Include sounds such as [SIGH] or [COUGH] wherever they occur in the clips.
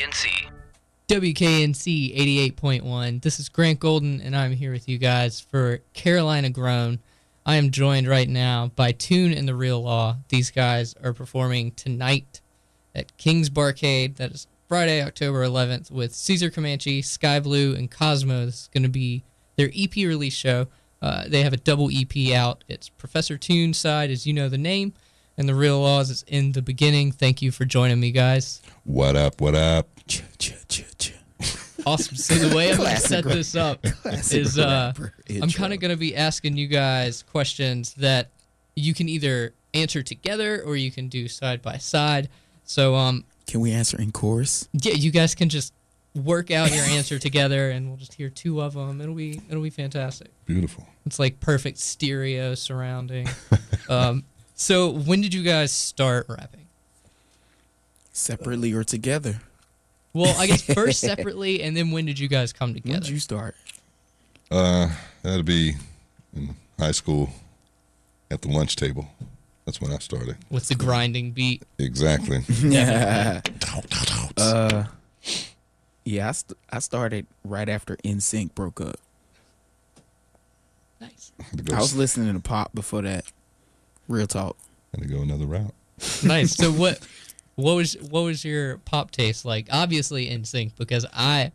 NC. WKNC 88.1. This is Grant Golden, and I'm here with you guys for Carolina Grown. I am joined right now by Tune and the Real Law. These guys are performing tonight at King's Barcade. That is Friday, October 11th, with Caesar Comanche, Sky Blue, and Cosmo. This is going to be their EP release show. Uh, they have a double EP out. It's Professor Tune's side, as you know the name, and the Real Laws is in the beginning. Thank you for joining me, guys. What up? What up? Ch- ch- ch- ch. Awesome. So the way I'm going to set this up is uh, I'm kind of going to be asking you guys questions that you can either answer together or you can do side by side. So um, Can we answer in chorus? yeah, you guys can just work out your answer [LAUGHS] together, and we'll just hear two of them. It'll be it'll be fantastic. Beautiful. It's like perfect stereo surrounding. [LAUGHS] um, so when did you guys start rapping? Separately or together? Well, I guess first [LAUGHS] separately, and then when did you guys come together? When did you start? Uh, that'd be in high school at the lunch table. That's when I started. With the grinding beat. Exactly. [LAUGHS] Yeah. [LAUGHS] uh, yeah, I, st- I started right after NSYNC broke up. Nice. had, to go, I was listening to pop before that. Real talk. had to go another route. nice. So [LAUGHS] what what was what was your pop taste like? Obviously NSYNC because I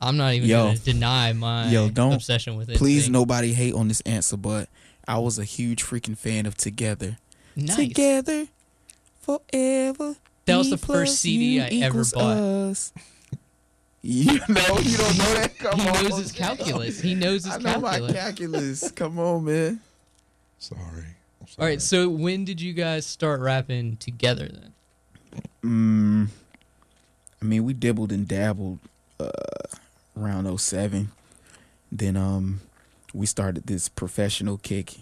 I'm not even Yo. gonna deny my Yo, don't- obsession with it. Please, nobody hate on this answer, but I was a huge freaking fan of Together. Nice. Together forever. That was the first CD I ever equals bought. us. You [LAUGHS] know, you don't know that. Come He on, knows his calculus. He knows his calculus. I know my calculus. calculus. Come on, man. Sorry. I'm. All right, so when did you guys start rapping together then? Mm, I mean, we dibbled and dabbled uh, around 07. Then um, we started this professional kick,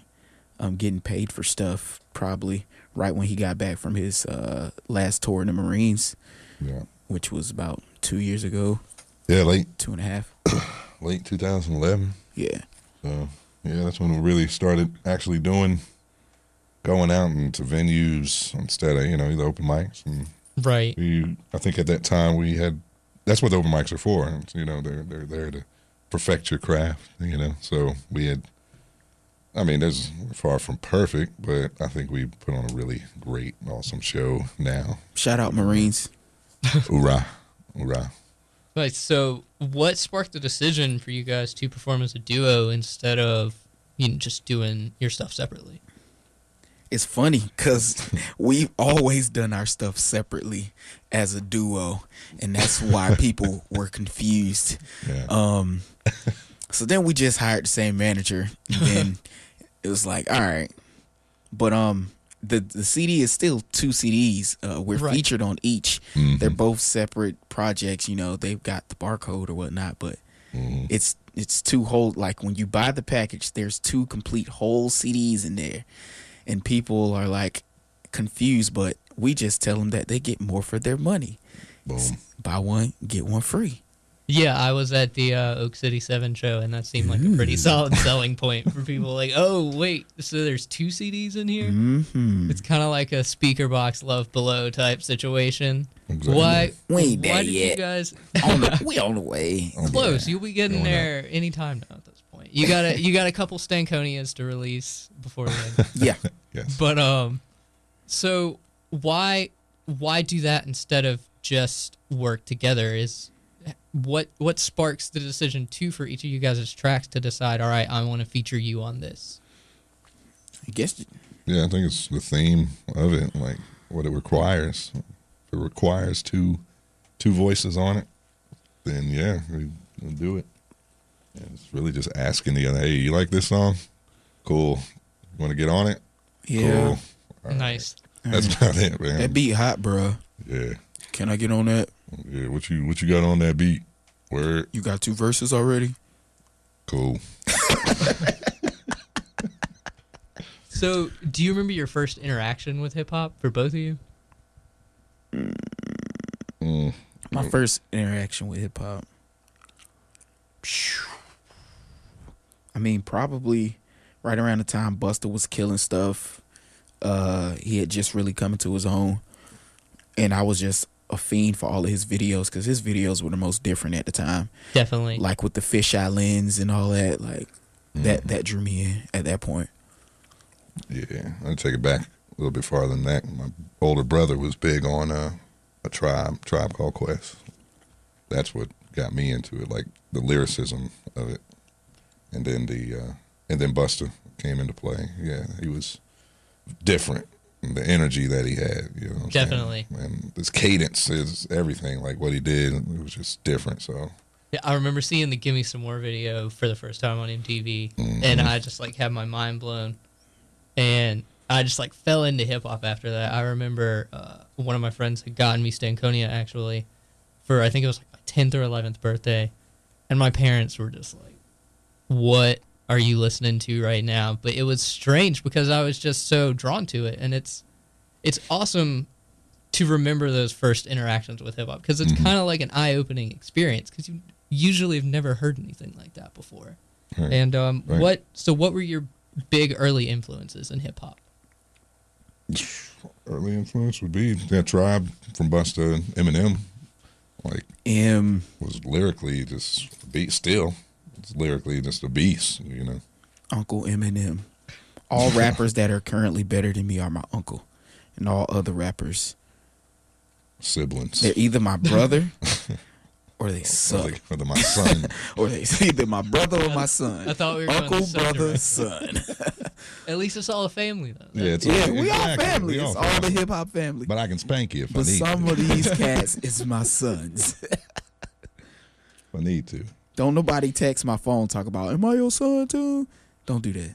um, getting paid for stuff probably right when he got back from his uh, last tour in the Marines, yeah. which was about two years ago, Yeah, late two and a half. [COUGHS] late 2011. Yeah. So yeah, that's when we really started actually doing, going out into venues instead of you know the open mics. And Right. we, I think at that time we had, that's what the open mics are for. You know, they're they're there to perfect your craft. You know, so we had. I mean, there's far from perfect, but I think we put on a really great, awesome show now. Shout out Marines. [LAUGHS] Hoorah. Hoorah. Right. So what sparked the decision for you guys to perform as a duo instead of you know, just doing your stuff separately? It's funny because [LAUGHS] we've always done our stuff separately as a duo, and that's why people [LAUGHS] were confused. Yeah. Um, [LAUGHS] so then we just hired the same manager, and then it was like, all right, but um, the the CD is still two CDs. Uh, we're Right. featured on each. Mhm. They're both separate projects. You know, they've got the barcode or whatnot, but Mhm. it's it's two whole. Like when you buy the package, there's two complete whole CDs in there, and people are like confused. But we just tell them that they get more for their money. Boom. Buy one, get one free. Yeah, I was at the uh, Oak City Seven show, and that seemed like a pretty solid [LAUGHS] selling point for people. Like, oh wait, so there's two CDs in here. Mm-hmm. It's kind of like a speaker box love below type situation. Exactly. Why? We ain't why there did yet. you guys on the, we on the way. Close? yeah. You'll be getting Going there anytime now at this point. You got a you got a couple Stankonias to release before then. [LAUGHS] Yeah. Yes. But um, so why why do that instead of just work together? Is what what sparks the decision to for each of you guys' tracks to decide? All right, I want to feature you on this. I guess Yeah, I think it's the theme of it, like what it requires. If it requires two two voices on it, then yeah, we, we'll do it. And it's really just asking the other, hey, you like this song? Cool. You want to get on it? yeah. Cool. All right. Nice. That's about it, man. That beat hot, bro. yeah, Can I get on that? yeah. What you what you got on that beat? Word. You got two verses already? Cool. [LAUGHS] So, do you remember your first interaction with hip hop for both of you? Mm. My first interaction with hip hop. I mean, probably right around the time Busta was killing stuff. Uh, he had just really come into his own, and I was just a fiend for all of his videos because his videos were the most different at the time. Definitely. Like with the fisheye lens and all that, like that that drew me in at that point. Yeah, I'll take it back a little bit farther than that. My older brother was big on uh, a tribe, tribe called Quest. That's what got me into it, like the lyricism of it, and then the uh, and then Busta came into play. Yeah, he was different. The energy that he had, you know, what I'm saying? Definitely. and his cadence is everything. Like what he did, it was just different. So Yeah, I remember seeing the "Give Me Some More" video for the first time on MTV, Mm-hmm. and I just like had my mind blown, and I just like fell into hip hop after that. I remember uh, one of my friends had gotten me Stankonia actually for I think it was like my tenth or eleventh birthday, and my parents were just like, "What are you listening to right now?" But it was strange because I was just so drawn to it, and it's it's awesome to remember those first interactions with hip hop because it's kind of like an eye opening experience because you usually have never heard anything like that before. Right. And um, Right. what? So what were your big early influences in hip hop? early influence would be that tribe from Busta and Eminem. Like M was lyrically just beat still. It's lyrically just a beast, you know. Uncle Eminem. All [LAUGHS] rappers that are currently better than me are my uncle, and all other rappers Siblings. they're either my brother [LAUGHS] or they Or suck, or the- my son. [LAUGHS] or they either my brother or my son. I thought we were uncle, the brother, direction. son. At least it's all a family though. Yeah, it's yeah, all- we all family. We It's all all the hip hop family. But I can spank you if But I need some to. of these cats is my sons. if I need to. Don't nobody text my phone talk about am I your son too? Don't do that.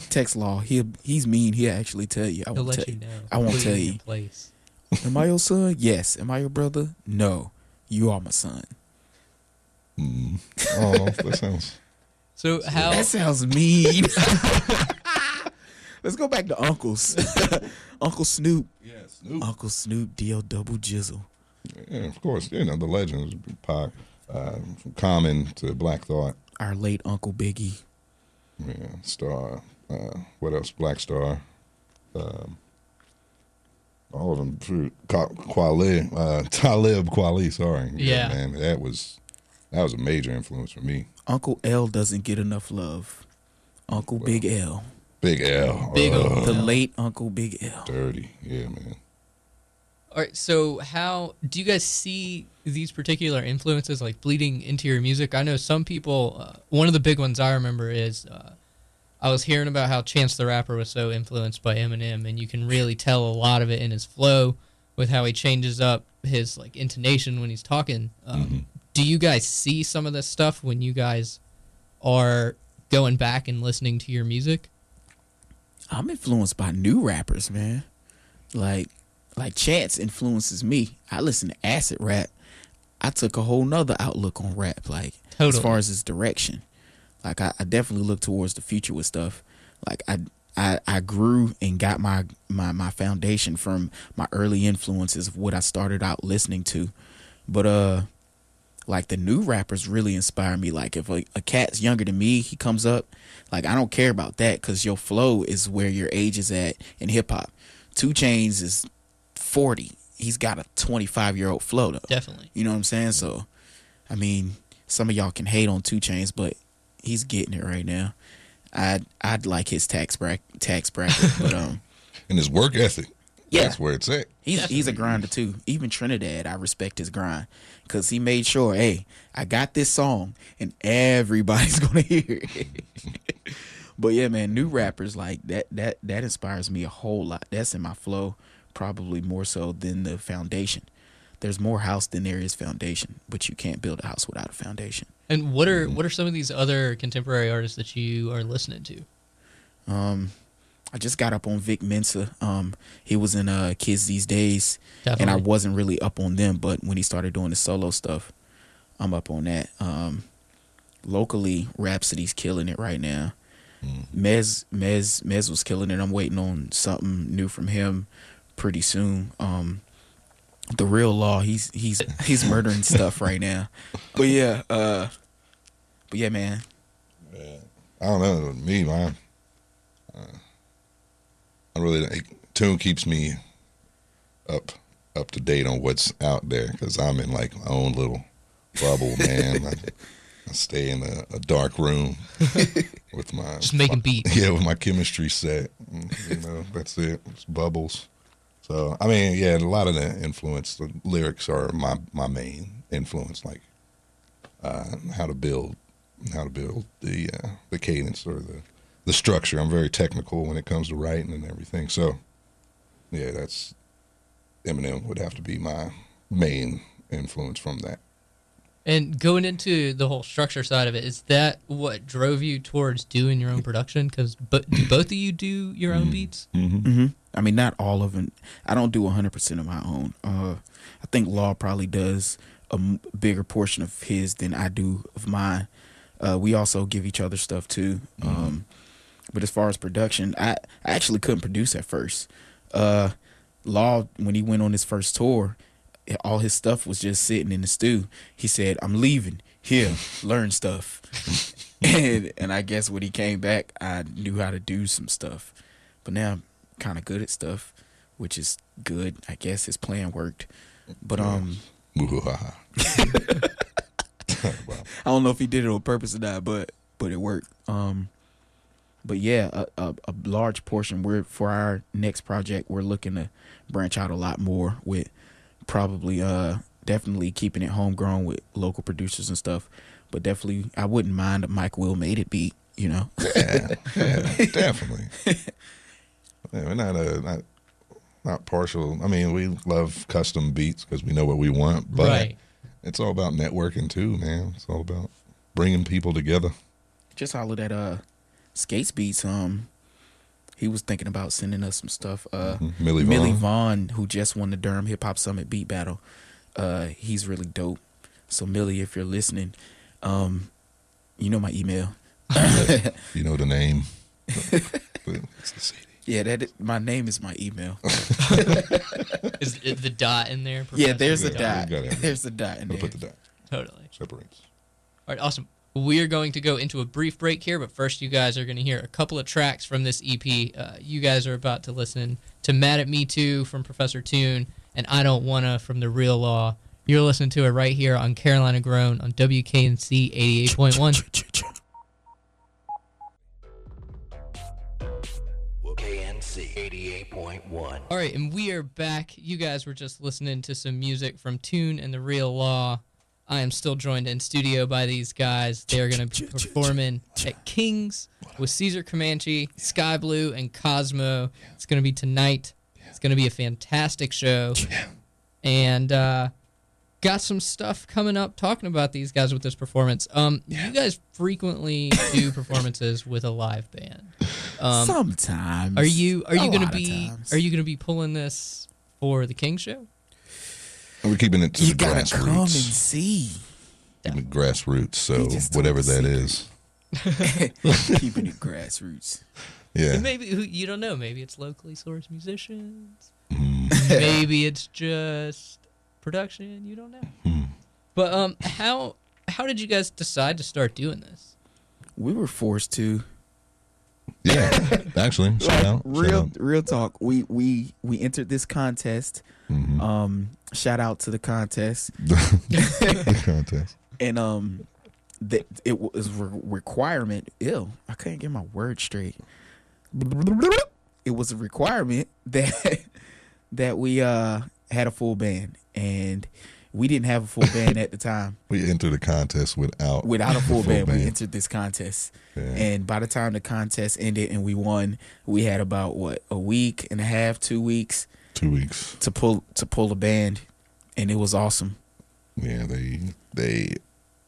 [LAUGHS] text law. He he's mean. He'll actually tell you. I He'll won't let tell you know. I won't Put tell you. Place. Am I your son? Yes. Am I your brother? No. You are my son. Mm. Oh, that sounds. [LAUGHS] So how? That sounds mean. [LAUGHS] Let's go back to uncles. Uncle Snoop. Yeah, Snoop. Uncle Snoop D.O. Double Jizzle. Yeah, of course. You know the legends. Pac, uh, from Common to Black Thought. Our late Uncle Biggie. Yeah, Star. Uh, what else? Black Star. Um, all of them. True. Ka- Uh, [LAUGHS] Talib Kweli. Sorry. Yeah. man. That was that was a major influence for me. Uncle L doesn't get enough love. Uncle Big L. Big L. Big uh, L. The late Uncle Big L. Dirty. Yeah, man. All right. So how do you guys see these particular influences like bleeding into your music? I know some people. Uh, one of the big ones I remember is. Uh, I was hearing about how Chance the Rapper was so influenced by Eminem, and you can really tell a lot of it in his flow, with how he changes up his like intonation when he's talking. Um, Do you guys see some of this stuff when you guys are going back and listening to your music? I'm influenced by new rappers, man. Like like Chance influences me. I listen to acid rap. I took a whole nother outlook on rap, like as far as its direction. Like I, I definitely look towards the future with stuff. Like I I, I grew and got my, my my foundation from my early influences of what I started out listening to. But uh like the new rappers really inspire me. Like if a, a cat's younger than me, he comes up, like I don't care about that because your flow is where your age is at in hip hop. 2 Chainz is forty. He's got a twenty five year old flow though. Definitely. You know what I'm saying? So, I mean, some of y'all can hate on 2 Chainz, but he's getting it right now. I'd I'd like his tax bracket, tax bracket, [LAUGHS] but um, And his work ethic. Yeah. That's where it's at. he's he's a grinder too. Even Trinidad, I respect his grind because he made sure, hey, I got this song and everybody's [LAUGHS] gonna hear it. [LAUGHS] but yeah, man, new rappers like that that that inspires me a whole lot. That's in my flow, probably more so than the foundation. There's more house than there is foundation, but you can't build a house without a foundation. And what are what are some of these other contemporary artists that you are listening to? Um, I just got up on Vic Mensa. Um, he was in uh Kids These Days, and I wasn't really up on them. But when he started doing the solo stuff, I'm up on that. Um, locally, Rapsody's killing it right now. Mez Mez Mez was killing it. I'm waiting on something new from him pretty soon. Um, the real law, he's he's he's murdering [LAUGHS] stuff right now. But yeah, uh, but yeah, man. I don't know. Me, man. Uh, I really don't- tune keeps me up up to date on what's out there because I'm in like my own little bubble, man. I, I stay in a, a dark room [LAUGHS] with my Just making my- beats. [LAUGHS] Yeah, with my chemistry set. Mm, You know, that's it. It's bubbles. So I mean, yeah, a lot of the influence, the lyrics are my my main influence, like uh, how to build, how to build the uh, the cadence or the the structure. I'm very technical when it comes to writing and everything. So yeah, that's Eminem would have to be my main influence from that. And going into the whole structure side of it, is that what drove you towards doing your own production? Because but do both of you do your own beats? hmm I mean, not all of them. I don't do 100% of my own. Uh, I think Law probably does a m- bigger portion of his than I do of mine. Uh, we also give each other stuff too. Um, but as far as production, I, I actually couldn't produce at first. Uh, Law, when he went on his first tour, all his stuff was just sitting in the stew. He said, "I'm leaving. Here, learn stuff." [LAUGHS] and and I guess when he came back, I knew how to do some stuff. But now I'm kind of good at stuff, which is good. I guess his plan worked. But um, [LAUGHS] I don't know if he did it on purpose or not, but but it worked. Um, but yeah, a, a, a large portion. We're for our next project, we're looking to branch out a lot more with probably uh definitely keeping it homegrown with local producers and stuff. But definitely, I wouldn't mind a Mike Will made it beat. You know, Yeah, yeah, definitely. [LAUGHS] Yeah, we're not a not not partial. I mean, we love custom beats because we know what we want, but right. it's all about networking too, man. It's all about bringing people together. just holler that uh skates beats. Um, he was thinking about sending us some stuff. Uh, Mhm. Millie Vaughn. Millie Vaughn, who just won the Durham Hip Hop Summit beat battle. Uh, he's really dope. So Millie, if you're listening, um, you know my email. [LAUGHS] You know the name. But it's the CD. Yeah, that my name is my email. [LAUGHS] Is, is the dot in there? yeah, Professor? there's a Yeah, dot. we got it. There's a dot in We'll there. put the dot. Totally. Separates. All right, awesome. We're going to go into a brief break here, but first, you guys are going to hear a couple of tracks from this EP. Uh, you guys are about to listen to Mad at Me Too from Professor Tune and I Don't Wanna from The Real Law. You're listening to it right here on Carolina Grown on WKNC 88.1. KNC 88.1. All right, and we are back. You guys were just listening to some music from Tune and The Real Law. I am still joined in studio by these guys. They are going to be performing at Kings with Caesar Comanche, Sky Blue, and Cosmo. It's going to be tonight. It's going to be a fantastic show. And uh, got some stuff coming up talking about these guys with this performance. Um, You guys frequently do [COUGHS] performances with a live band. Um, Sometimes. are you are A you gonna of be times. are you gonna be pulling this for the King show? And we're keeping it to You the gotta come and see. Keeping it grassroots. So He just told whatever the that secret. is. [LAUGHS] Keeping it grassroots. Yeah. And maybe you don't know. Maybe it's locally sourced musicians. Mm. maybe it's just production. You don't know. Hmm. But um, how how did you guys decide to start doing this? We were forced to. Yeah. Actually, shout Like, out. real out. real talk. We we we entered this contest. Mhm. Um, shout out to the contest, [LAUGHS] the contest. and um, that it was a requirement. Ew, I couldn't get my word straight. It was a requirement [LAUGHS] that that we uh had a full band, and we didn't have a full band at the time. [LAUGHS] We entered the contest without Without a full, full band, we entered this contest. Yeah. And by the time the contest ended and we won, we had about what a week and a half, two weeks two weeks. to pull to pull a band, and it was awesome. Yeah, they they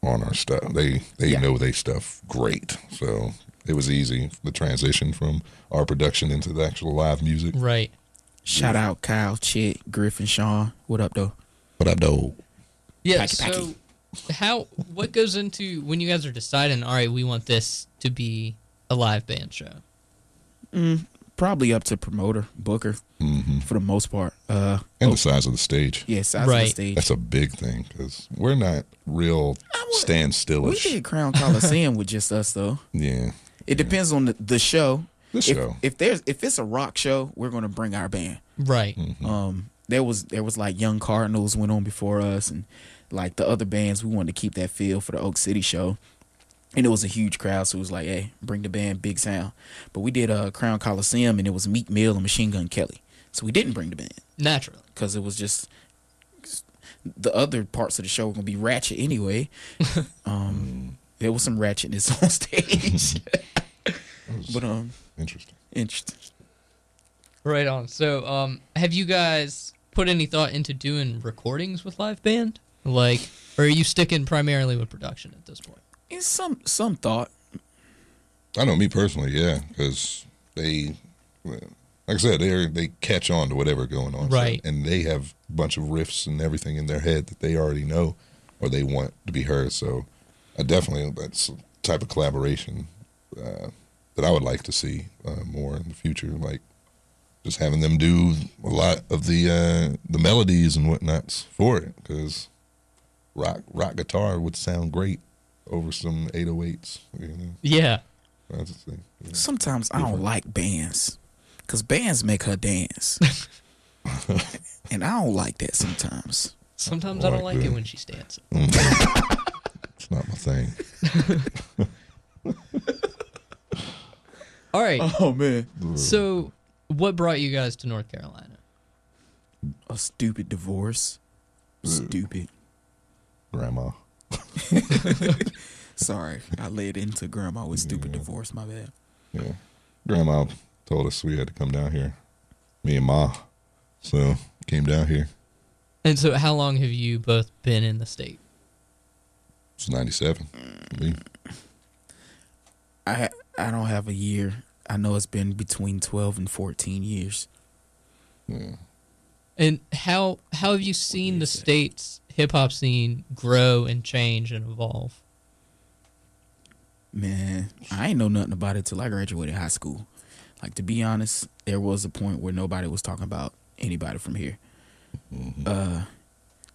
on our stuff. They they Yeah. know they stuff great. So it was easy the transition from our production into the actual live music. Right. Shout out Kyle, Chit, Griffin, Sean. What up though? What up know Yeah. Packy, so how what goes into when you guys are deciding? All right, we want this to be a live band show. Mm, probably up to promoter Booker hmm for the most part. Uh, and the size of the stage. yeah, size of the stage. That's a big thing because we're not real stand we stillish. did Crown Coliseum with just us though. Yeah, It depends on the, the show. the If, show. if there's if it's a rock show, we're gonna bring our band. Right. Mhm. Um, there was there was like Young Cardinals went on before us, and like the other bands, we wanted to keep that feel for the Oak City show. And it was a huge crowd, so it was like, hey, bring the band, big sound. But we did uh, Crown Coliseum, and it was Meek Mill and Machine Gun Kelly. So we didn't bring the band Naturally. because it was just the other parts of the show were gonna be ratchet anyway. [LAUGHS] um, there was some ratchetness [LAUGHS] on stage, but um, interesting. interesting. Right on. So, um, have you guys put any thought into doing recordings with live band? Like, or are you sticking primarily with production at this point? It's some some thought. I know me personally, yeah, because they, well, like I said, they they catch on to whatever going on, Right. and they have a bunch of riffs and everything in their head that they already know or they want to be heard. So, I definitely that's a type of collaboration uh, that I would like to see uh, more in the future, like just having them do a lot of the uh, the melodies and whatnots for it, because rock rock guitar would sound great over some 808s. You know, Yeah. that's the thing. Yeah. Sometimes I don't like bands because bands make her dance, [LAUGHS] and I don't like that sometimes. Sometimes I don't Like like it when she's dancing. [LAUGHS] It's not my thing. All right. Oh man, So, what brought you guys to North Carolina? a stupid divorce. Stupid. Grandma. [LAUGHS] Sorry, I led into grandma with stupid divorce. My bad. Yeah. Grandma told us we had to come down here. Me and Ma. So came down here. And so, how long have you both been in the state? It's ninety seven. Me. I I don't have a year. I know it's been between twelve and fourteen years. Yeah. And how how have you seen the that? state's hip hop scene grow and change and evolve? Man, I ain't know nothing about it till I graduated high school. Like to be honest, there was a point where nobody was talking about anybody from here. Uh,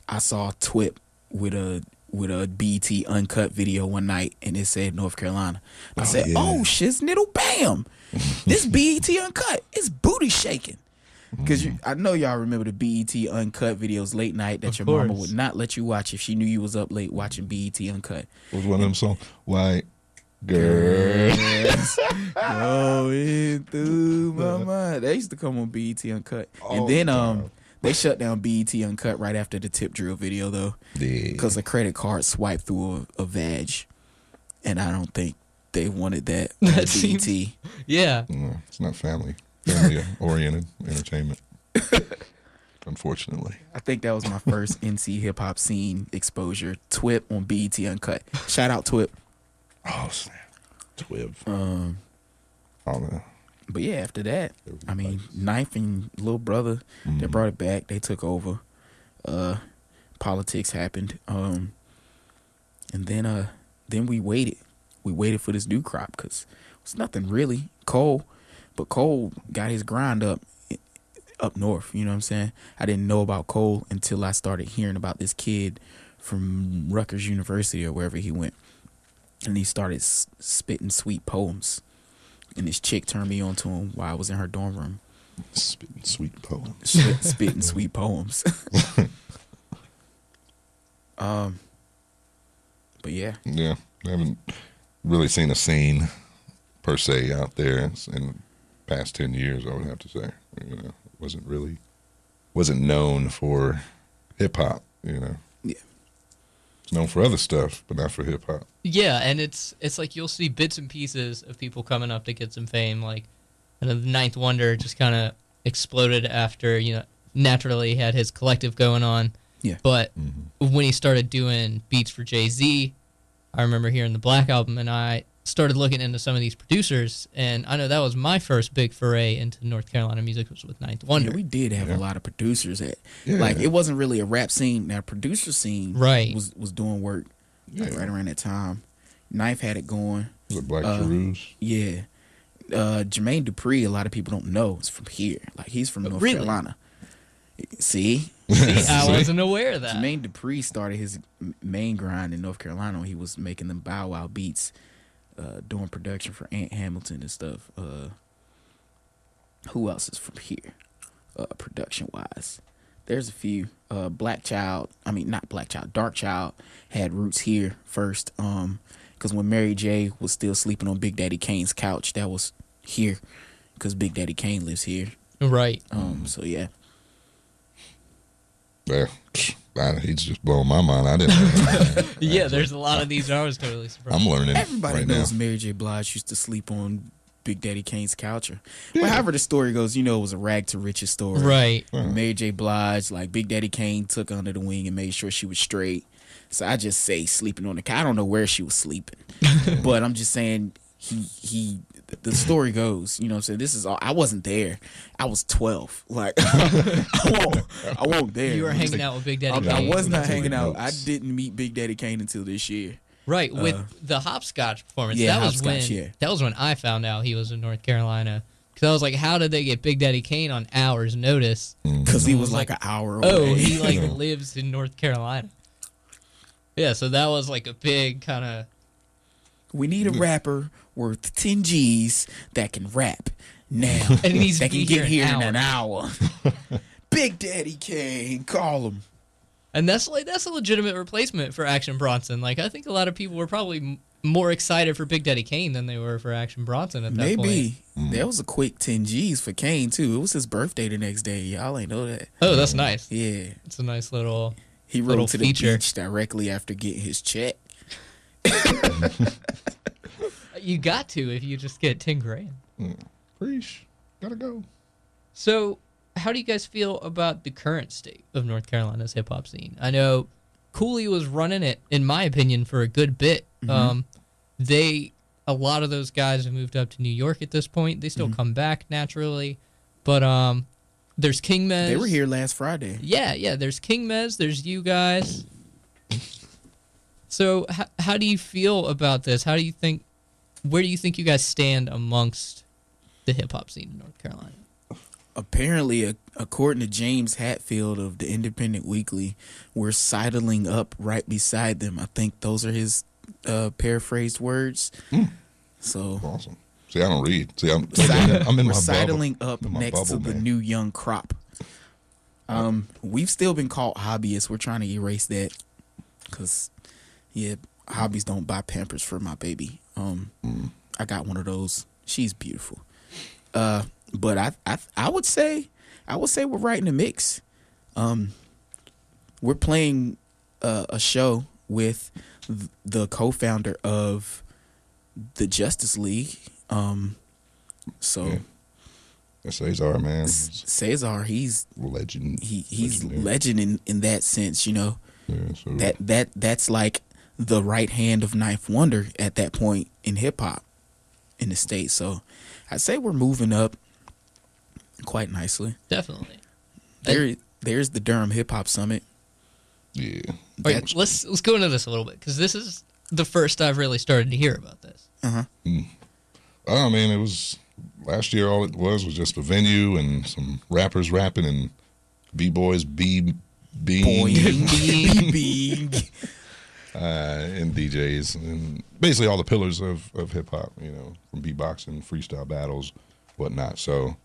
I saw Twip with a with a BT uncut video one night, and it said North Carolina. I Oh, said, yeah. "Oh, shiznittle, bam! [LAUGHS] this BET uncut, it's booty shaking." Because I know y'all remember the BET uncut videos late night that Of your mama would not let you watch if she knew you was up late watching BET uncut. What was one of them songs? White girl. [LAUGHS] going through my mind. They used to come on BET Uncut, All and then the um, time. they shut down BET Uncut right after the tip drill video though, Yeah. because a credit card swiped through a, a vag, and I don't think they wanted that. [LAUGHS] on That BET. seems- Yeah. No, it's not family. Family oriented [LAUGHS] entertainment. Unfortunately. I think that was my first NC hip hop scene exposure. Twip on BET Uncut. Shout out Twip. Oh snap. Twib. Um, don't know. but yeah, after that, I mean, Ninth and Little Brother, Mm. they brought it back. They took over. Uh, politics happened. Um, and then uh, then we waited. We waited for this new crop because it's nothing really. Cole, but Cole got his grind up up north. You know what I'm saying? I didn't know about Cole until I started hearing about this kid from Rutgers University or wherever he went, and he started s- spitting sweet poems. And this chick turned me on to him while I was in her dorm room, Spitting sweet poems. spit, spitting sweet poems. [LAUGHS] um, but yeah, Yeah, I haven't really seen a scene per se out there in the past ten years. I would have to say, you know, wasn't really wasn't known for hip hop. You know, Yeah. It's known for other stuff, but not for hip hop. Yeah, and it's it's like you'll see bits and pieces of people coming up to get some fame. Like, and the Ninth Wonder just kind of exploded after you know naturally had his collective going on. Yeah. But mm-hmm. when he started doing beats for Jay Z, I remember hearing the Black album, and I started looking into some of these producers, and I know that was my first big foray into North Carolina music was with Ninth Wonder. yeah, we did have Yeah. a lot of producers at, Yeah. like it wasn't really a rap scene. Now producer scene Right. was was doing work like, right around that time. Ninth had it going. Was it Black Uh, Jerusalem? Yeah. Uh Jermaine Dupri, a lot of people don't know, is from here. Like he's from North really? Carolina. See? [LAUGHS] See, I See? wasn't aware of that. Jermaine Dupri started his main grind in North Carolina. when He was making them Bow Wow beats, uh, doing production for Ant Hamilton and stuff. Uh, who else is from here, uh, production wise? There's a few. Uh, Black Child, I mean not Black Child, Dark Child had roots here first. Um, because when Mary J was still sleeping on Big Daddy Kane's couch, that was here, because Big Daddy Kane lives here. Right. Um, so yeah, Yeah, [LAUGHS] I, he's just blowing my mind. I didn't. know. [LAUGHS] [LAUGHS] Yeah, there's a lot of these. I was totally surprised. I'm learning everybody right knows now. Mary J. Blige used to sleep on Big Daddy Kane's couch. Or, well, however the story goes, you know, it was a rag to riches story. right. Mary J. Blige, like Big Daddy Kane, took under the wing and made sure she was straight. So I just say sleeping on the couch. I don't know where she was sleeping, [LAUGHS] but I'm just saying he he. The story goes, you know, what I'm saying this is all. I wasn't there. I was 12. Like [LAUGHS] I won't. I won't there. You were hanging like- out with Big Daddy I, I was not hanging out. I didn't meet Big Daddy Kane until this year. Right with Uh, the hopscotch performance. yeah, that was hopscotch, when yeah. that was when I found out he was in North Carolina. Because I was like, how did they get Big Daddy Kane on hours notice? Because he Mhm. was like an hour away. Oh, he like [LAUGHS] lives in North Carolina. Yeah, so that was like a big kind of We need a rapper worth 10 G's that can rap now. [LAUGHS] And he needs that can be get here here in in an an hour. [LAUGHS] Big Daddy Kane, call him. And that's like that's a legitimate replacement for Action Bronson. Like I think a lot of people were probably m- more excited for Big Daddy Kane than they were for Action Bronson at that point. Maybe. That was a quick 10 G's for Kane, too. It was his birthday the next day. Y'all ain't know that. Oh, that's nice. Yeah. It's a nice little. He Little rode to the feature. beach directly after getting his check. [LAUGHS] You got to if you just get ten grand. Preach. Gotta go. So, how do you guys feel about the current state of North Carolina's hip hop scene? I know Cooley was running it, in my opinion, for a good bit. Mm-hmm. Um, they, a lot of those guys have moved up to New York at this point. They Mm-hmm. still come back naturally, but um, there's King Mez. They were here last Friday. Yeah, yeah. There's King Mez. There's you guys. [LAUGHS] So, h- how do you feel about this? How do you think? Where do you think you guys stand amongst the hip hop scene in North Carolina? apparently, a- according to James Hatfield of the Independent Weekly, we're sidling up right beside them. I think those are his uh, paraphrased words. So Awesome. See, I don't read. See, I'm, Sidling- I'm in we're my sidling bubble. up my next to bubble, the new young crop. Um, we've still been called hobbyists. We're trying to erase that because, yeah, hobbies don't buy Pampers for my baby. Um, Mm. I got one of those. She's beautiful. Uh, but I, I, I would say, I would say we're right in the mix. Um, we're playing uh, a show with the co-founder of the Justus League. Um, so Yeah. Cesar, man. Cesar, he's legend. he he's Legendary. legend in, in that sense, you know. Yeah, so That that that's like the right hand of Ninth Wonder at that point in hip hop in the states. So I'd say we're moving up quite nicely. Definitely. There there's the Durham Hip Hop Summit. yeah. All right, let's let's go into this a little bit because this is the first I've really started to hear about this. Uh huh. Mm. Oh man, it was last year. All it was was just a venue and some rappers rapping and b boys b Boy, being being uh, and DJs and basically all the pillars of of hip hop. You know, from beatboxing, freestyle battles, whatnot. So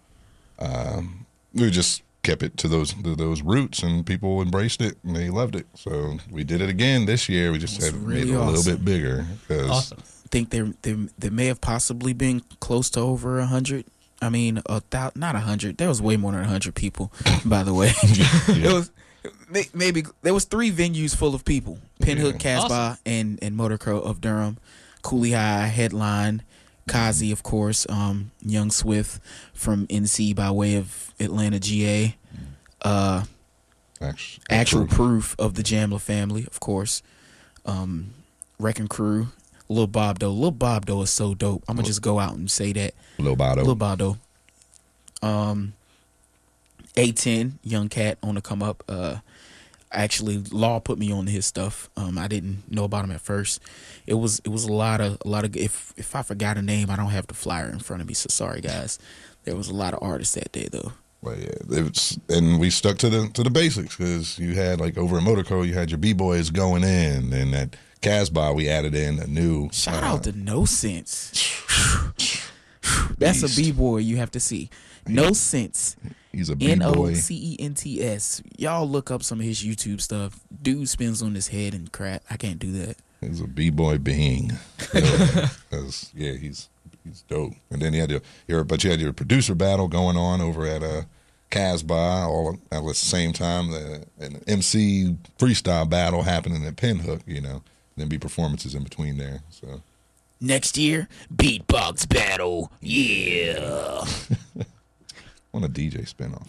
um, we just kept it to those to those roots, and people embraced it and they loved it. So we did it again this year. We just That's had really made it a little awesome. bit bigger. 'cause- Awesome. think there there there may have possibly been close to over a hundred. I mean, a thou, not a hundred. There was way more than a hundred people, by the way. [LAUGHS] [LAUGHS] it was maybe there was three venues full of people: Pinhook, Yeah. Casbah, Awesome. and and Motorco of Durham. Cooley High headline, Kazi, of course, um, Young Swift from NC by way of Atlanta, GA. Uh, Actual, actual proof of the Jamla family, of course. Um, Wrecking Crew, Lil Bob Doe. Lil Bob Doe is so dope. I'm gonna just go out and say that. Lobato. Lil Bob Doe. Um, A10, Young Cat on the come up. Uh, actually, Law put me on his stuff. Um, I didn't know about him at first. It was it was a lot of a lot of. If if I forgot a name, I don't have the flyer in front of me. So sorry, guys. There was a lot of artists that day though. But yeah, and we stuck to the to the basics because you had like over at Motorco, you had your b boys going in, and at Casbah we added in a new Shout uh, out to No Sense. [SIGHS] That's a b boy you have to see. No sense. He's a b N O. C E N T S. Y'all look up some of his YouTube stuff. Dude spins on his head and crap. I can't do that. He's a b boy being. [LAUGHS] Yeah, yeah, he's he's dope. And then you had your, your but you had your producer battle going on over at uh Casbah all at the same time. The an MC freestyle battle happening at Pinhook. You know, then be performances in between there. So Next year, beatbox battle. Yeah. [LAUGHS] on a DJ spinoff.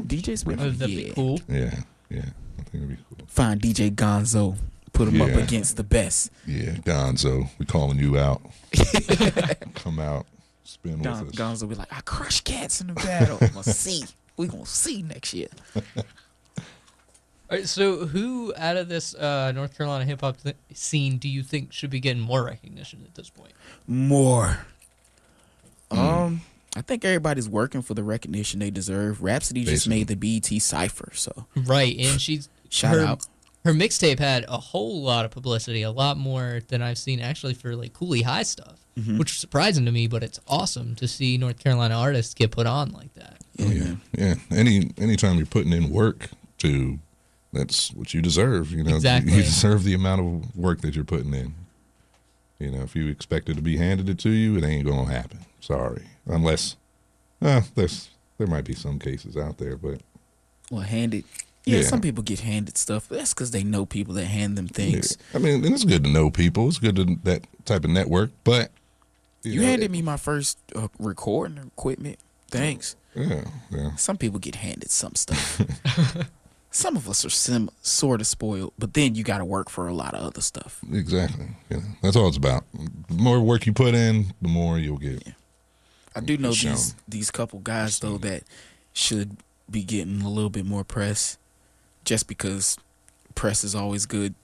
DJ spinoff, Oh, that'd yeah. be cool. Yeah, yeah, I think it'd be cool. Find DJ Gonzo. Put him up against the best. Yeah, Gonzo, we calling you out. [LAUGHS] Come out, spin with us. Gonzo be like, I crush cats in the battle. We gonna see. We gonna see next year. All right, so who out of this uh, North Carolina hip hop th- scene do you think should be getting more recognition at this point? More. Hmm. Um, I think everybody's working for the recognition they deserve. Rapsody just made the BET cipher, so Right, and she's shout her, out. Her mixtape had a whole lot of publicity, a lot more than I've seen actually for like Cooley High stuff, Mm-hmm. which is surprising to me. But it's awesome to see North Carolina artists get put on like that. Oh yeah, yeah. Any anytime you're putting in work to, that's what you deserve. You know, Exactly. you deserve the amount of work that you're putting in. You know, if you expect it to be handed it to you, it ain't gonna happen. Sorry, unless, uh, there's there might be some cases out there, but Well, handed. Yeah, Yeah. some people get handed stuff. That's because they know people that hand them yeah. things. I mean, and it's good to know people. It's good to that type of network, but You know, handed it- me my first uh, recording equipment. Thanks. Yeah, yeah. Some people get handed some stuff. [LAUGHS] [LAUGHS] some of us are sim- sort of spoiled, but then you got to work for a lot of other stuff. Exactly. Yeah, that's all it's about. The more work you put in, the more you'll get. I do know Shown. these these couple guys though that should be getting a little bit more press, just because press is always good.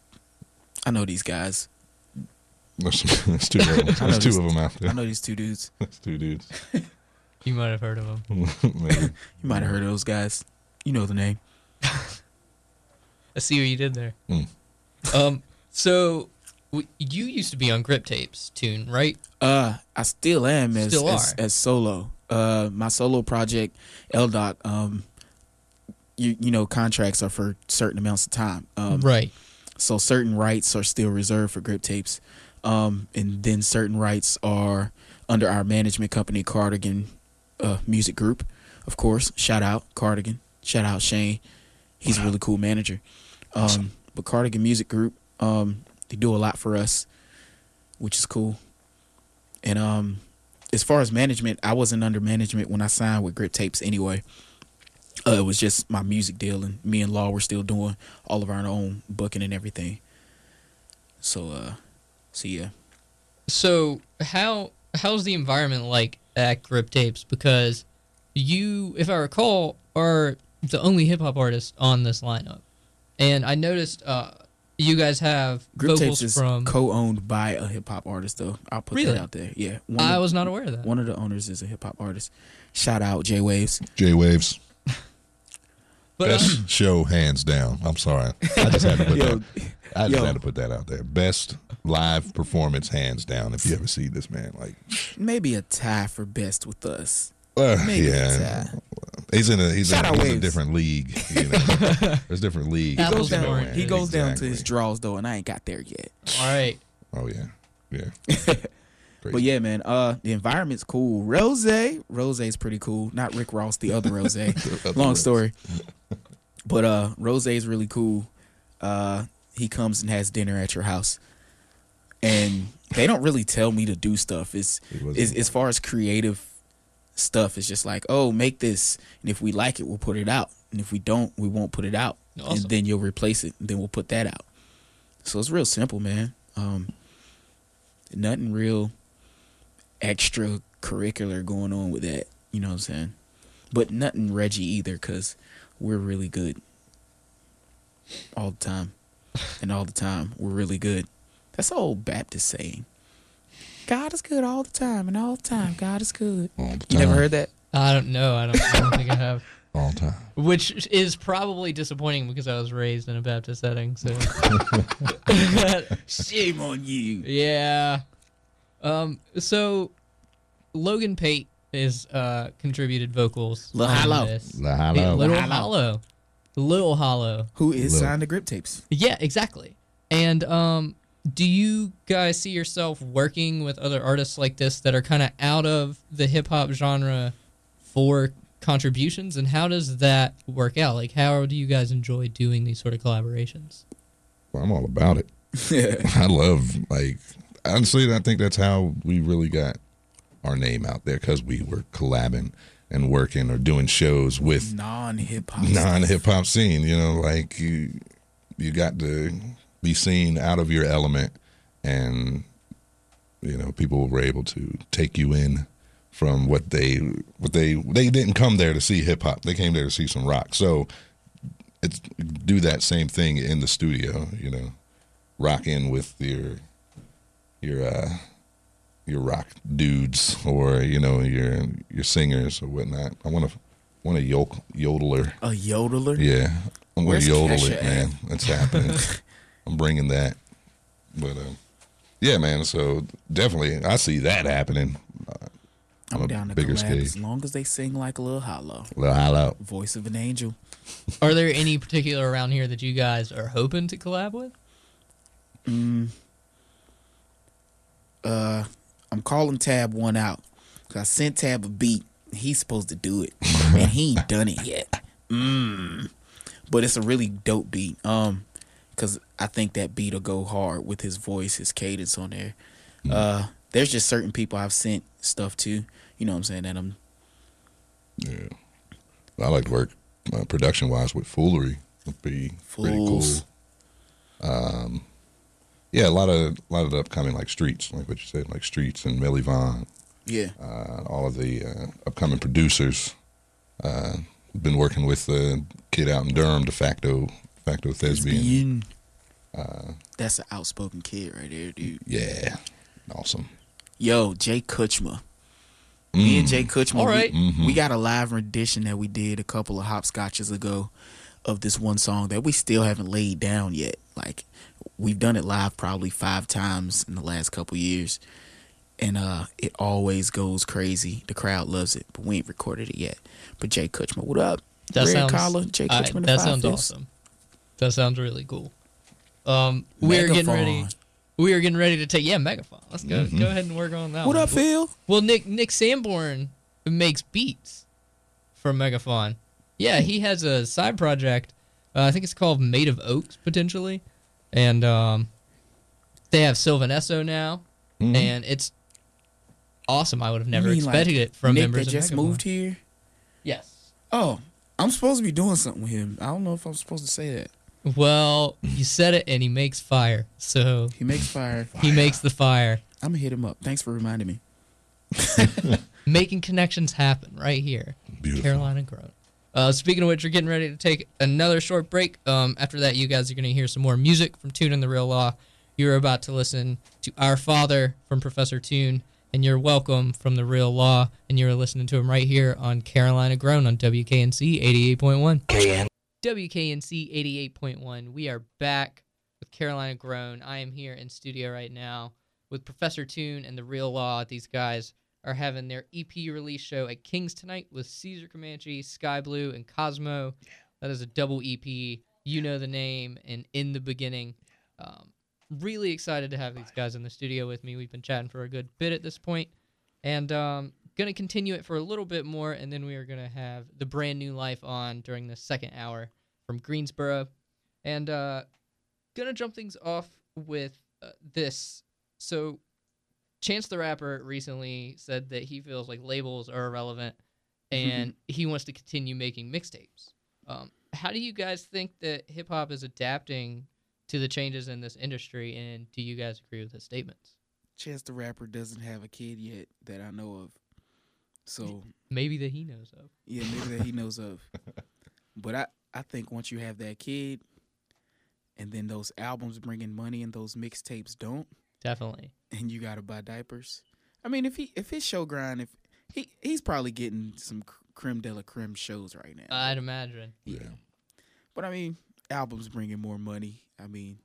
I know these guys. There's, [LAUGHS] there's two of them. [LAUGHS] I know There's two this- of them out I know these two dudes. [LAUGHS] There's two dudes. You might have heard of them. You might have heard of those guys. You know the name. I see what you did there. Mm. Um, so w- you used to be on Grip Tapes tune, right? Uh, I still am as Still as, as solo. Uh, my solo project, LDOC. Um, you you know contracts are for certain amounts of time. Um, right. So certain rights are still reserved for grip tapes, um, and then certain rights are under our management company, Cardigan uh, Music Group. Of course, shout out Cardigan. Shout out Shane. He's a really cool manager. Um, but Cardigan Music Group, um, they do a lot for us, which is cool. And um, as far as management, I wasn't under management when I signed with Grip Tapes anyway. Uh, it was just my music deal, and me and Law were still doing all of our own booking and everything. So, uh, so yeah. So how how's the environment like at Grip Tapes? Because you, if I recall, are the only hip hop artist on this lineup, and I noticed uh, you guys have Grip vocals Tapes is from. co-owned by a hip hop artist, though. I'll put Really? that out there. Yeah, one, I of, was not aware of that. one of the owners is a hip hop artist. Shout out J Waves. J Waves. [LAUGHS] But uh, Best show hands down. I'm sorry. I just had to put [LAUGHS] Yo, that I just yo. had to put that out there. Best live performance hands down if you ever see this man. Like maybe a tie for best with us. uh, Maybe a yeah. tie. He's in a he's, in, out he's in a different league. You know? [LAUGHS] There's different leagues. He goes down. He goes down to his draws though, and I ain't got there yet. all right. Oh yeah. Yeah. [LAUGHS] But yeah, man, uh, the environment's cool. Rose, Rose is pretty cool. Not Rick Ross, the other Rose. [LAUGHS] other Long Rose. story. But uh, Rose is really cool. Uh, he comes and has dinner at your house, and they don't really tell me to do stuff. It's, He it's as far as creative stuff. It's just like, oh, make this, and if we like it, we'll put it out, and if we don't, we won't put it out, Awesome. and then you'll replace it, and then we'll put that out. So it's real simple, man. Um, nothing real extracurricular going on with that. You know what I'm saying? But nothing Reggie either, because we're really good all the time. and all the time, we're really good. That's the old Baptist saying. God is good all the time, and all the time, God is good. All the You never heard that? I don't know. I don't. I don't think I have. [LAUGHS] All the time. Which is probably disappointing because I was raised in a Baptist setting. So [LAUGHS] [LAUGHS] Shame on you. yeah. Um. So Logan Pate is uh, contributed vocals. Lil on Hollow. this. La Yeah, Hollow. Little Hollow. Hollow. Little Hollow. Who is Lil- signed to Grip Tapes? Yeah, exactly. And um, do you guys see yourself working with other artists like this that are kind of out of the hip hop genre for contributions? And how does that work out? Like, how do you guys enjoy doing these sort of collaborations? I'm all about it. [LAUGHS] I love like honestly. I think that's how we really got our name out there because we were collabing and working or doing shows with Non hip hop. non hip hop scene. You know, like you you got to be seen out of your element, and you know people were able to take you in from what they what they they didn't come there to see hip hop. They came there to see some rock. So it's do that same thing in the studio. You know, rock in with your your uh your rock dudes or you know your your singers or whatnot. I want to want a yodel, yodeler. A yodeler? Yeah, I'm gonna Where's yodel it, man. That's happening. [LAUGHS] I'm bringing that. But uh, yeah, man. So definitely, I see that happening. Uh, I'm on a down to bigger collab scale. as long as they sing like a little hollow. Lil Hollow. Voice of an angel. [LAUGHS] Are there any particular around here that you guys are hoping to collab with? Mm, uh, I'm calling Tab one out. 'Cause I sent Tab a beat. He's supposed to do it, [LAUGHS] and he ain't done it yet. Mm. But it's a really dope beat. Um, because I think that beat will go hard with his voice, his cadence on there. Uh, there's just certain people I've sent stuff to. You know what I'm saying? That I'm Yeah, I like to work uh, production wise with Foolery. Would be pretty cool. Um, yeah, a lot of a lot of the upcoming like Streets, like what you said, like Streets and Millie Vaughn. yeah. uh, all of the uh, upcoming producers. Uh, been working with the kid out in Durham, de facto, facto thespian. Lesbian. Uh, that's an outspoken kid right there, dude. Yeah, awesome. Yo, Jay Kutchma. Me and mm. Jay Kutchma, All we- right. Mm-hmm. we, got a live rendition that we did a couple of hopscotches ago of this one song that we still haven't laid down yet. Like we've done it live probably five times in the last couple years, and uh, it always goes crazy. The crowd loves it, but we ain't recorded it yet. But Jay Kutchma, what up? That Red sounds collar, Jay I- Kutchma. and that Five sounds Fists. awesome. That sounds really cool. Um, we're getting ready. We are getting ready to take yeah, Megafaun. Let's go Mm-hmm. go ahead and work on that. What one. up, Phil? Well, Nick Nick Sanborn makes beats for Megafaun. Yeah, he has a side project. Uh, I think it's called Made of Oaks potentially, and um, they have Sylvan Esso now, Mhm. and it's awesome. I would have never mean, like, expected it from Nick members that of just moved here. Yes. Oh, I'm supposed to be doing something with him. I don't know if I'm supposed to say that. Well, you said it, and he makes fire. So He makes fire. he makes the fire. I'm gonna hit him up. Thanks for reminding me. [LAUGHS] making connections happen right here. Beautiful. Carolina grown. Uh, speaking of which, we're getting ready to take another short break. Um, after that, you guys are going to hear some more music from Tune and the Real Law. You're about to listen to Our Father from Professor Tune, and you're welcome from the Real Law, and you're listening to him right here on Carolina Grown on WKNC 88.1. KN. WKNC 88.1. We are back with Carolina Grown. I am here in studio right now with Professor Tune and The Real Law. These guys are having their EP release show at King's tonight with Caesar Comanche, Sky Blue, and Cosmo. That is a double EP. You know the name and In the Beginning. Um, really excited to have these guys in the studio with me. We've been chatting for a good bit at this point, and um, gonna continue it for a little bit more, and then we are gonna have the brand new life on during the second hour from Greensboro, and uh, gonna jump things off with uh, this. So, Chance the Rapper recently said that he feels like labels are irrelevant, [LAUGHS] and he wants to continue making mixtapes. Um, how do you guys think that hip hop is adapting to the changes in this industry, and do you guys agree with his statements? Chance the Rapper doesn't have a kid yet that I know of. So Maybe that he knows of. yeah, maybe that he knows of. [LAUGHS] But I, I think once you have that kid, and then those albums bring in money and those mixtapes don't, Definitely. and you gotta buy diapers. I mean, if he if his show grind, if he he's probably getting some creme de la creme shows right now. I'd imagine. Yeah. But I mean, albums bringing more money. I mean,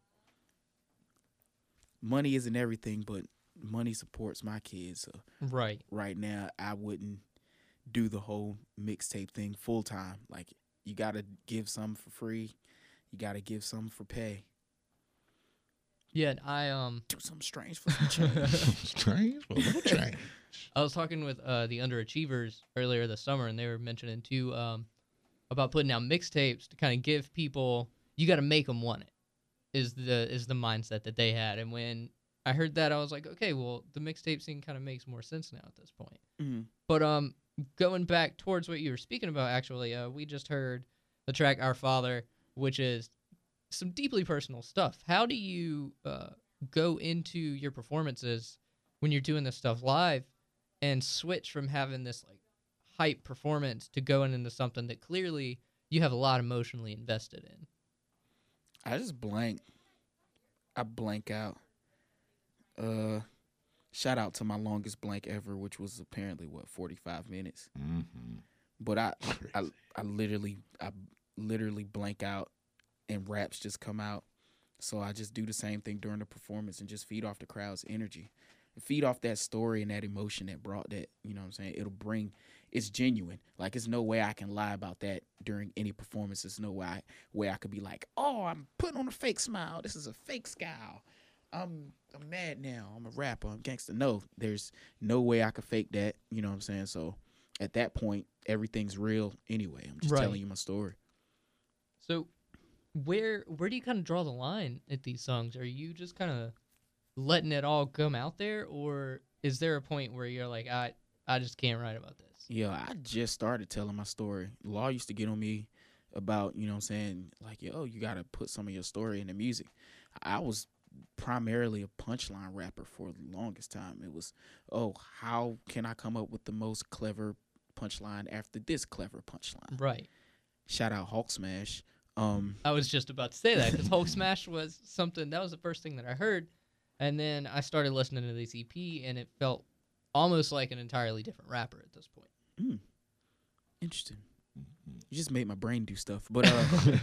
money isn't everything, but money supports my kids. So Right. right now, I wouldn't do the whole mixtape thing full time. Like you got to give some for free, you got to give some for pay. Yeah, and I um Do something strange for some change. [LAUGHS] Strange, but [LAUGHS] no change. I was talking with uh, the underachievers earlier this summer, and they were mentioning too um, about putting out mixtapes to kind of give people. You got to make them want it. Is the is the mindset that they had, and when I heard that, I was like, okay, well, the mixtape scene kind of makes more sense now at this point. Mhm. But um, going back towards what you were speaking about, actually, uh, we just heard the track "Our Father," which is some deeply personal stuff. How do you uh, go into your performances when you're doing this stuff live and switch from having this like hype performance to going into something that clearly you have a lot emotionally invested in? I just blank. I blank out. Uh, shout out to my longest blank ever, which was apparently what forty five minutes. Mm-hmm. But I, I, I literally, I literally blank out, and raps just come out. So I just do the same thing during the performance and just feed off the crowd's energy, feed off that story and that emotion that brought that. You know what I'm saying? It'll bring. It's genuine. Like it's no way I can lie about that during any performance. There's no way I, way I could be like, oh, I'm putting on a fake smile. This is a fake scowl. I'm I'm mad now. I'm a rapper. I'm gangster. No, there's no way I could fake that. You know what I'm saying? So at that point, everything's real anyway. I'm just Right. telling you my story. So, where where do you kind of draw the line at these songs? Are you just kind of letting it all come out there, or is there a point where you're like, I I just can't write about this? Yeah, I just started telling my story. Law used to get on me about, you know what I'm saying, like, yo, you got to put some of your story in the music. I was primarily a punchline rapper for the longest time. It was, oh, how can I come up with the most clever punchline after this clever punchline? Right. Shout out Hulk Smash. Um, I was just about to say that because Hulk Smash was something that was the first thing that I heard, and then I started listening to this EP, and it felt almost like an entirely different rapper at this point. Interesting. You just made my brain do stuff. But uh [LAUGHS]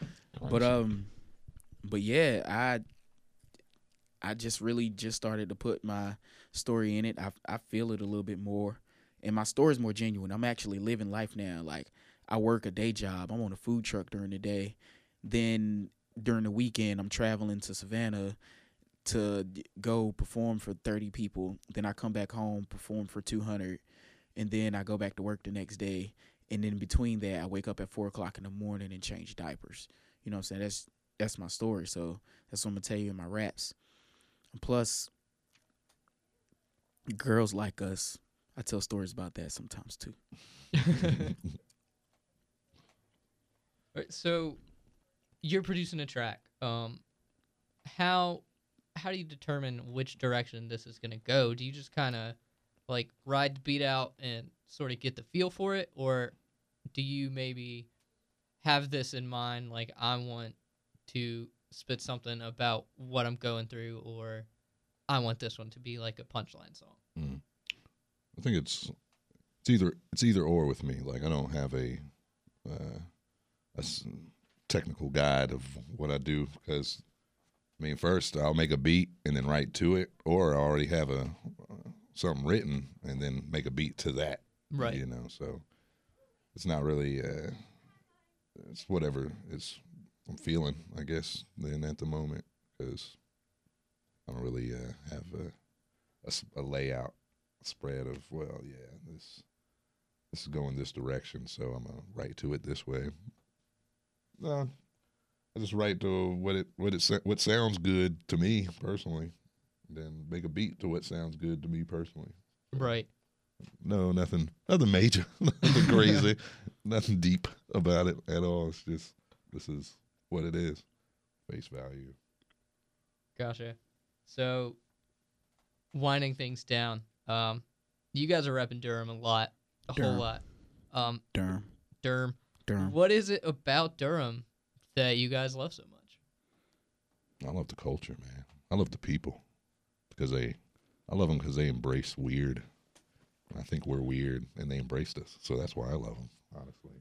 [LAUGHS] but um but yeah, I I just really just started to put my story in it. I I feel it a little bit more. And my story is more genuine. I'm actually living life now. Like I work a day job. I'm on a food truck during the day. Then during the weekend, I'm traveling to Savannah to go perform for 30 people. Then I come back home, perform for 200 and then I go back to work the next day. And then between that, I wake up at four o'clock in the morning and change diapers. You know what I'm saying? That's that's my story. So that's what I'm gonna tell you in my raps. Plus, girls like us. I tell stories about that sometimes too. [LAUGHS] Right, so you're producing a track. Um, how how do you determine which direction this is going to go? Do you just kind of like ride the beat out and sort of get the feel for it, or do you maybe have this in mind? Like I want to spit something about what I'm going through, or I want this one to be like a punchline song. I think it's it's either it's either or with me. Like I don't have a uh, a technical guide of what I do because I mean, first I'll make a beat and then write to it, or I already have a uh, something written and then make a beat to that. Right. You know, so it's not really uh, it's whatever it's I'm feeling, I guess, then at the moment because I don't really uh, have a layout spread of well, yeah, this this is going this direction, so I'm gonna write to it this way. No, I just write to what it what it what sounds good to me personally, then make a beat to what sounds good to me personally. Right. No, nothing, nothing major, [LAUGHS] nothing crazy, [LAUGHS] nothing deep about it at all. It's just this is what it is, face value. Gotcha. So, winding things down, um, you guys are repping Durham a lot, a whole lot. Um, Durham, Durham. Durham. What is it about Durham that you guys love so much? I love the culture, man. I love the people because they, I love them because they embrace weird. I think we're weird, and they embraced us, so that's why I love them. Honestly,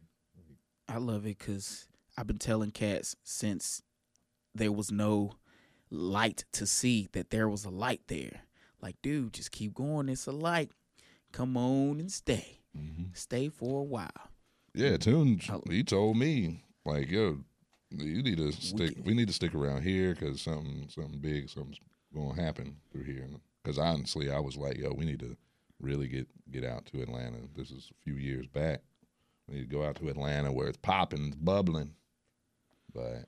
I love it because I've been telling cats since there was no light to see that there was a light there. Like, dude, just keep going. It's a light. Come on and stay. Mm-hmm. stay for a while. Yeah, Tune. Oh. He told me like, yo, you need to stick. can- We need to stick around here because something, something big, something's going to happen through here. Because honestly, I was like, yo, we need to really get get out to Atlanta. This is a few years back. We need to go out to Atlanta where it's popping, it's bubbling. But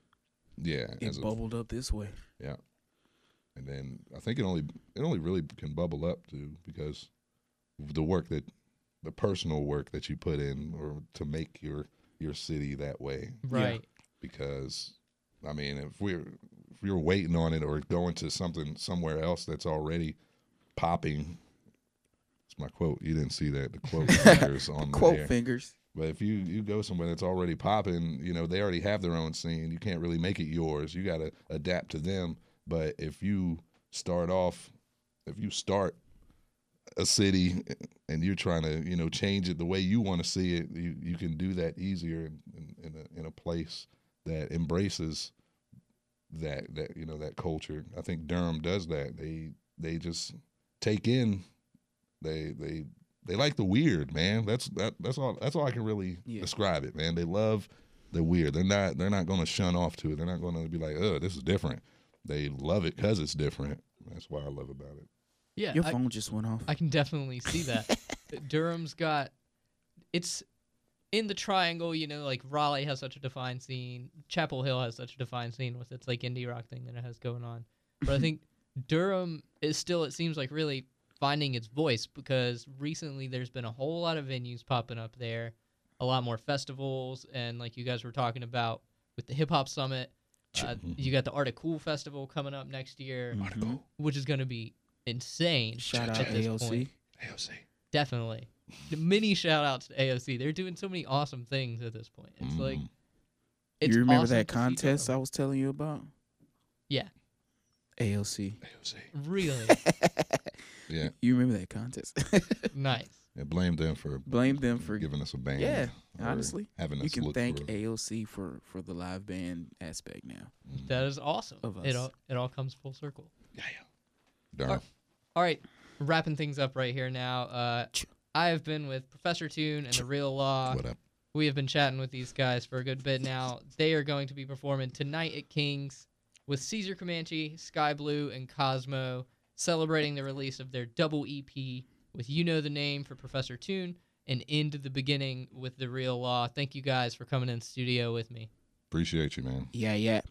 yeah, It as a- bubbled up this way. yeah. And then I think it only it only really can bubble up to because the work that the personal work that you put in or to make your your city that way. Right. Because I mean, if we're if you're waiting on it or going to something somewhere else that's already popping, it's my quote. You didn't see that the quote [LAUGHS] fingers on Quote there. fingers. But if you you go somewhere that's already popping, you know they already have their own scene. You can't really make it yours. You got to adapt to them. But if you start off, if you start a city and you're trying to you know change it the way you want to see it, you you can do that easier in, in, in a in a place that embraces that that you know that culture. I think Durham does that. They they just take in they they they like the weird, man. That's that that's all that's all I can really Yeah. describe it, man. They love the weird. They're not they're not going to shun off to it. They're not going to be like, "Oh, this is different." They love it cuz it's different. That's why I love about it. Yeah. Your I- phone just went off. I can definitely see [LAUGHS] that. Durham's got it's in the triangle, you know, like Raleigh has such a defined scene, Chapel Hill has such a defined scene with its like indie rock thing that it has going on. But I think [LAUGHS] Durham is still it seems like really finding its voice because recently there's been a whole lot of venues popping up there, a lot more festivals and like you guys were talking about with the hip hop summit, uh, you got the Art of Cool festival coming up next year, Mhm. which is going to be insane. Shout out at this AOC. point. AOC. Definitely. The mini shout outs to AOC. They're doing so many awesome things at this point. It's like it's you remember awesome that contest I was telling you about? Yeah, AOC. AOC. really [LAUGHS] Yeah. You remember that contest? [LAUGHS] nice. yeah. Blame them for Blame them for giving us a band. Yeah, honestly, having us you can look thank for, AOC for for the live band aspect now. That is awesome. Of us. It all it all comes full circle. Yeah. yeah. Durham. All right, wrapping things up right here now. Uh, I have been with Professor Tune and the Real Law. What up? We have been chatting with these guys for a good bit now. They are going to be performing tonight at King's with Caesar Comanche, Sky Blue, and Cosmo, celebrating the release of their double EP with You Know the Name for Professor Tune and Into the Beginning with The Real Law. Thank you guys for coming in studio with me. Appreciate you, man. Yeah, yeah.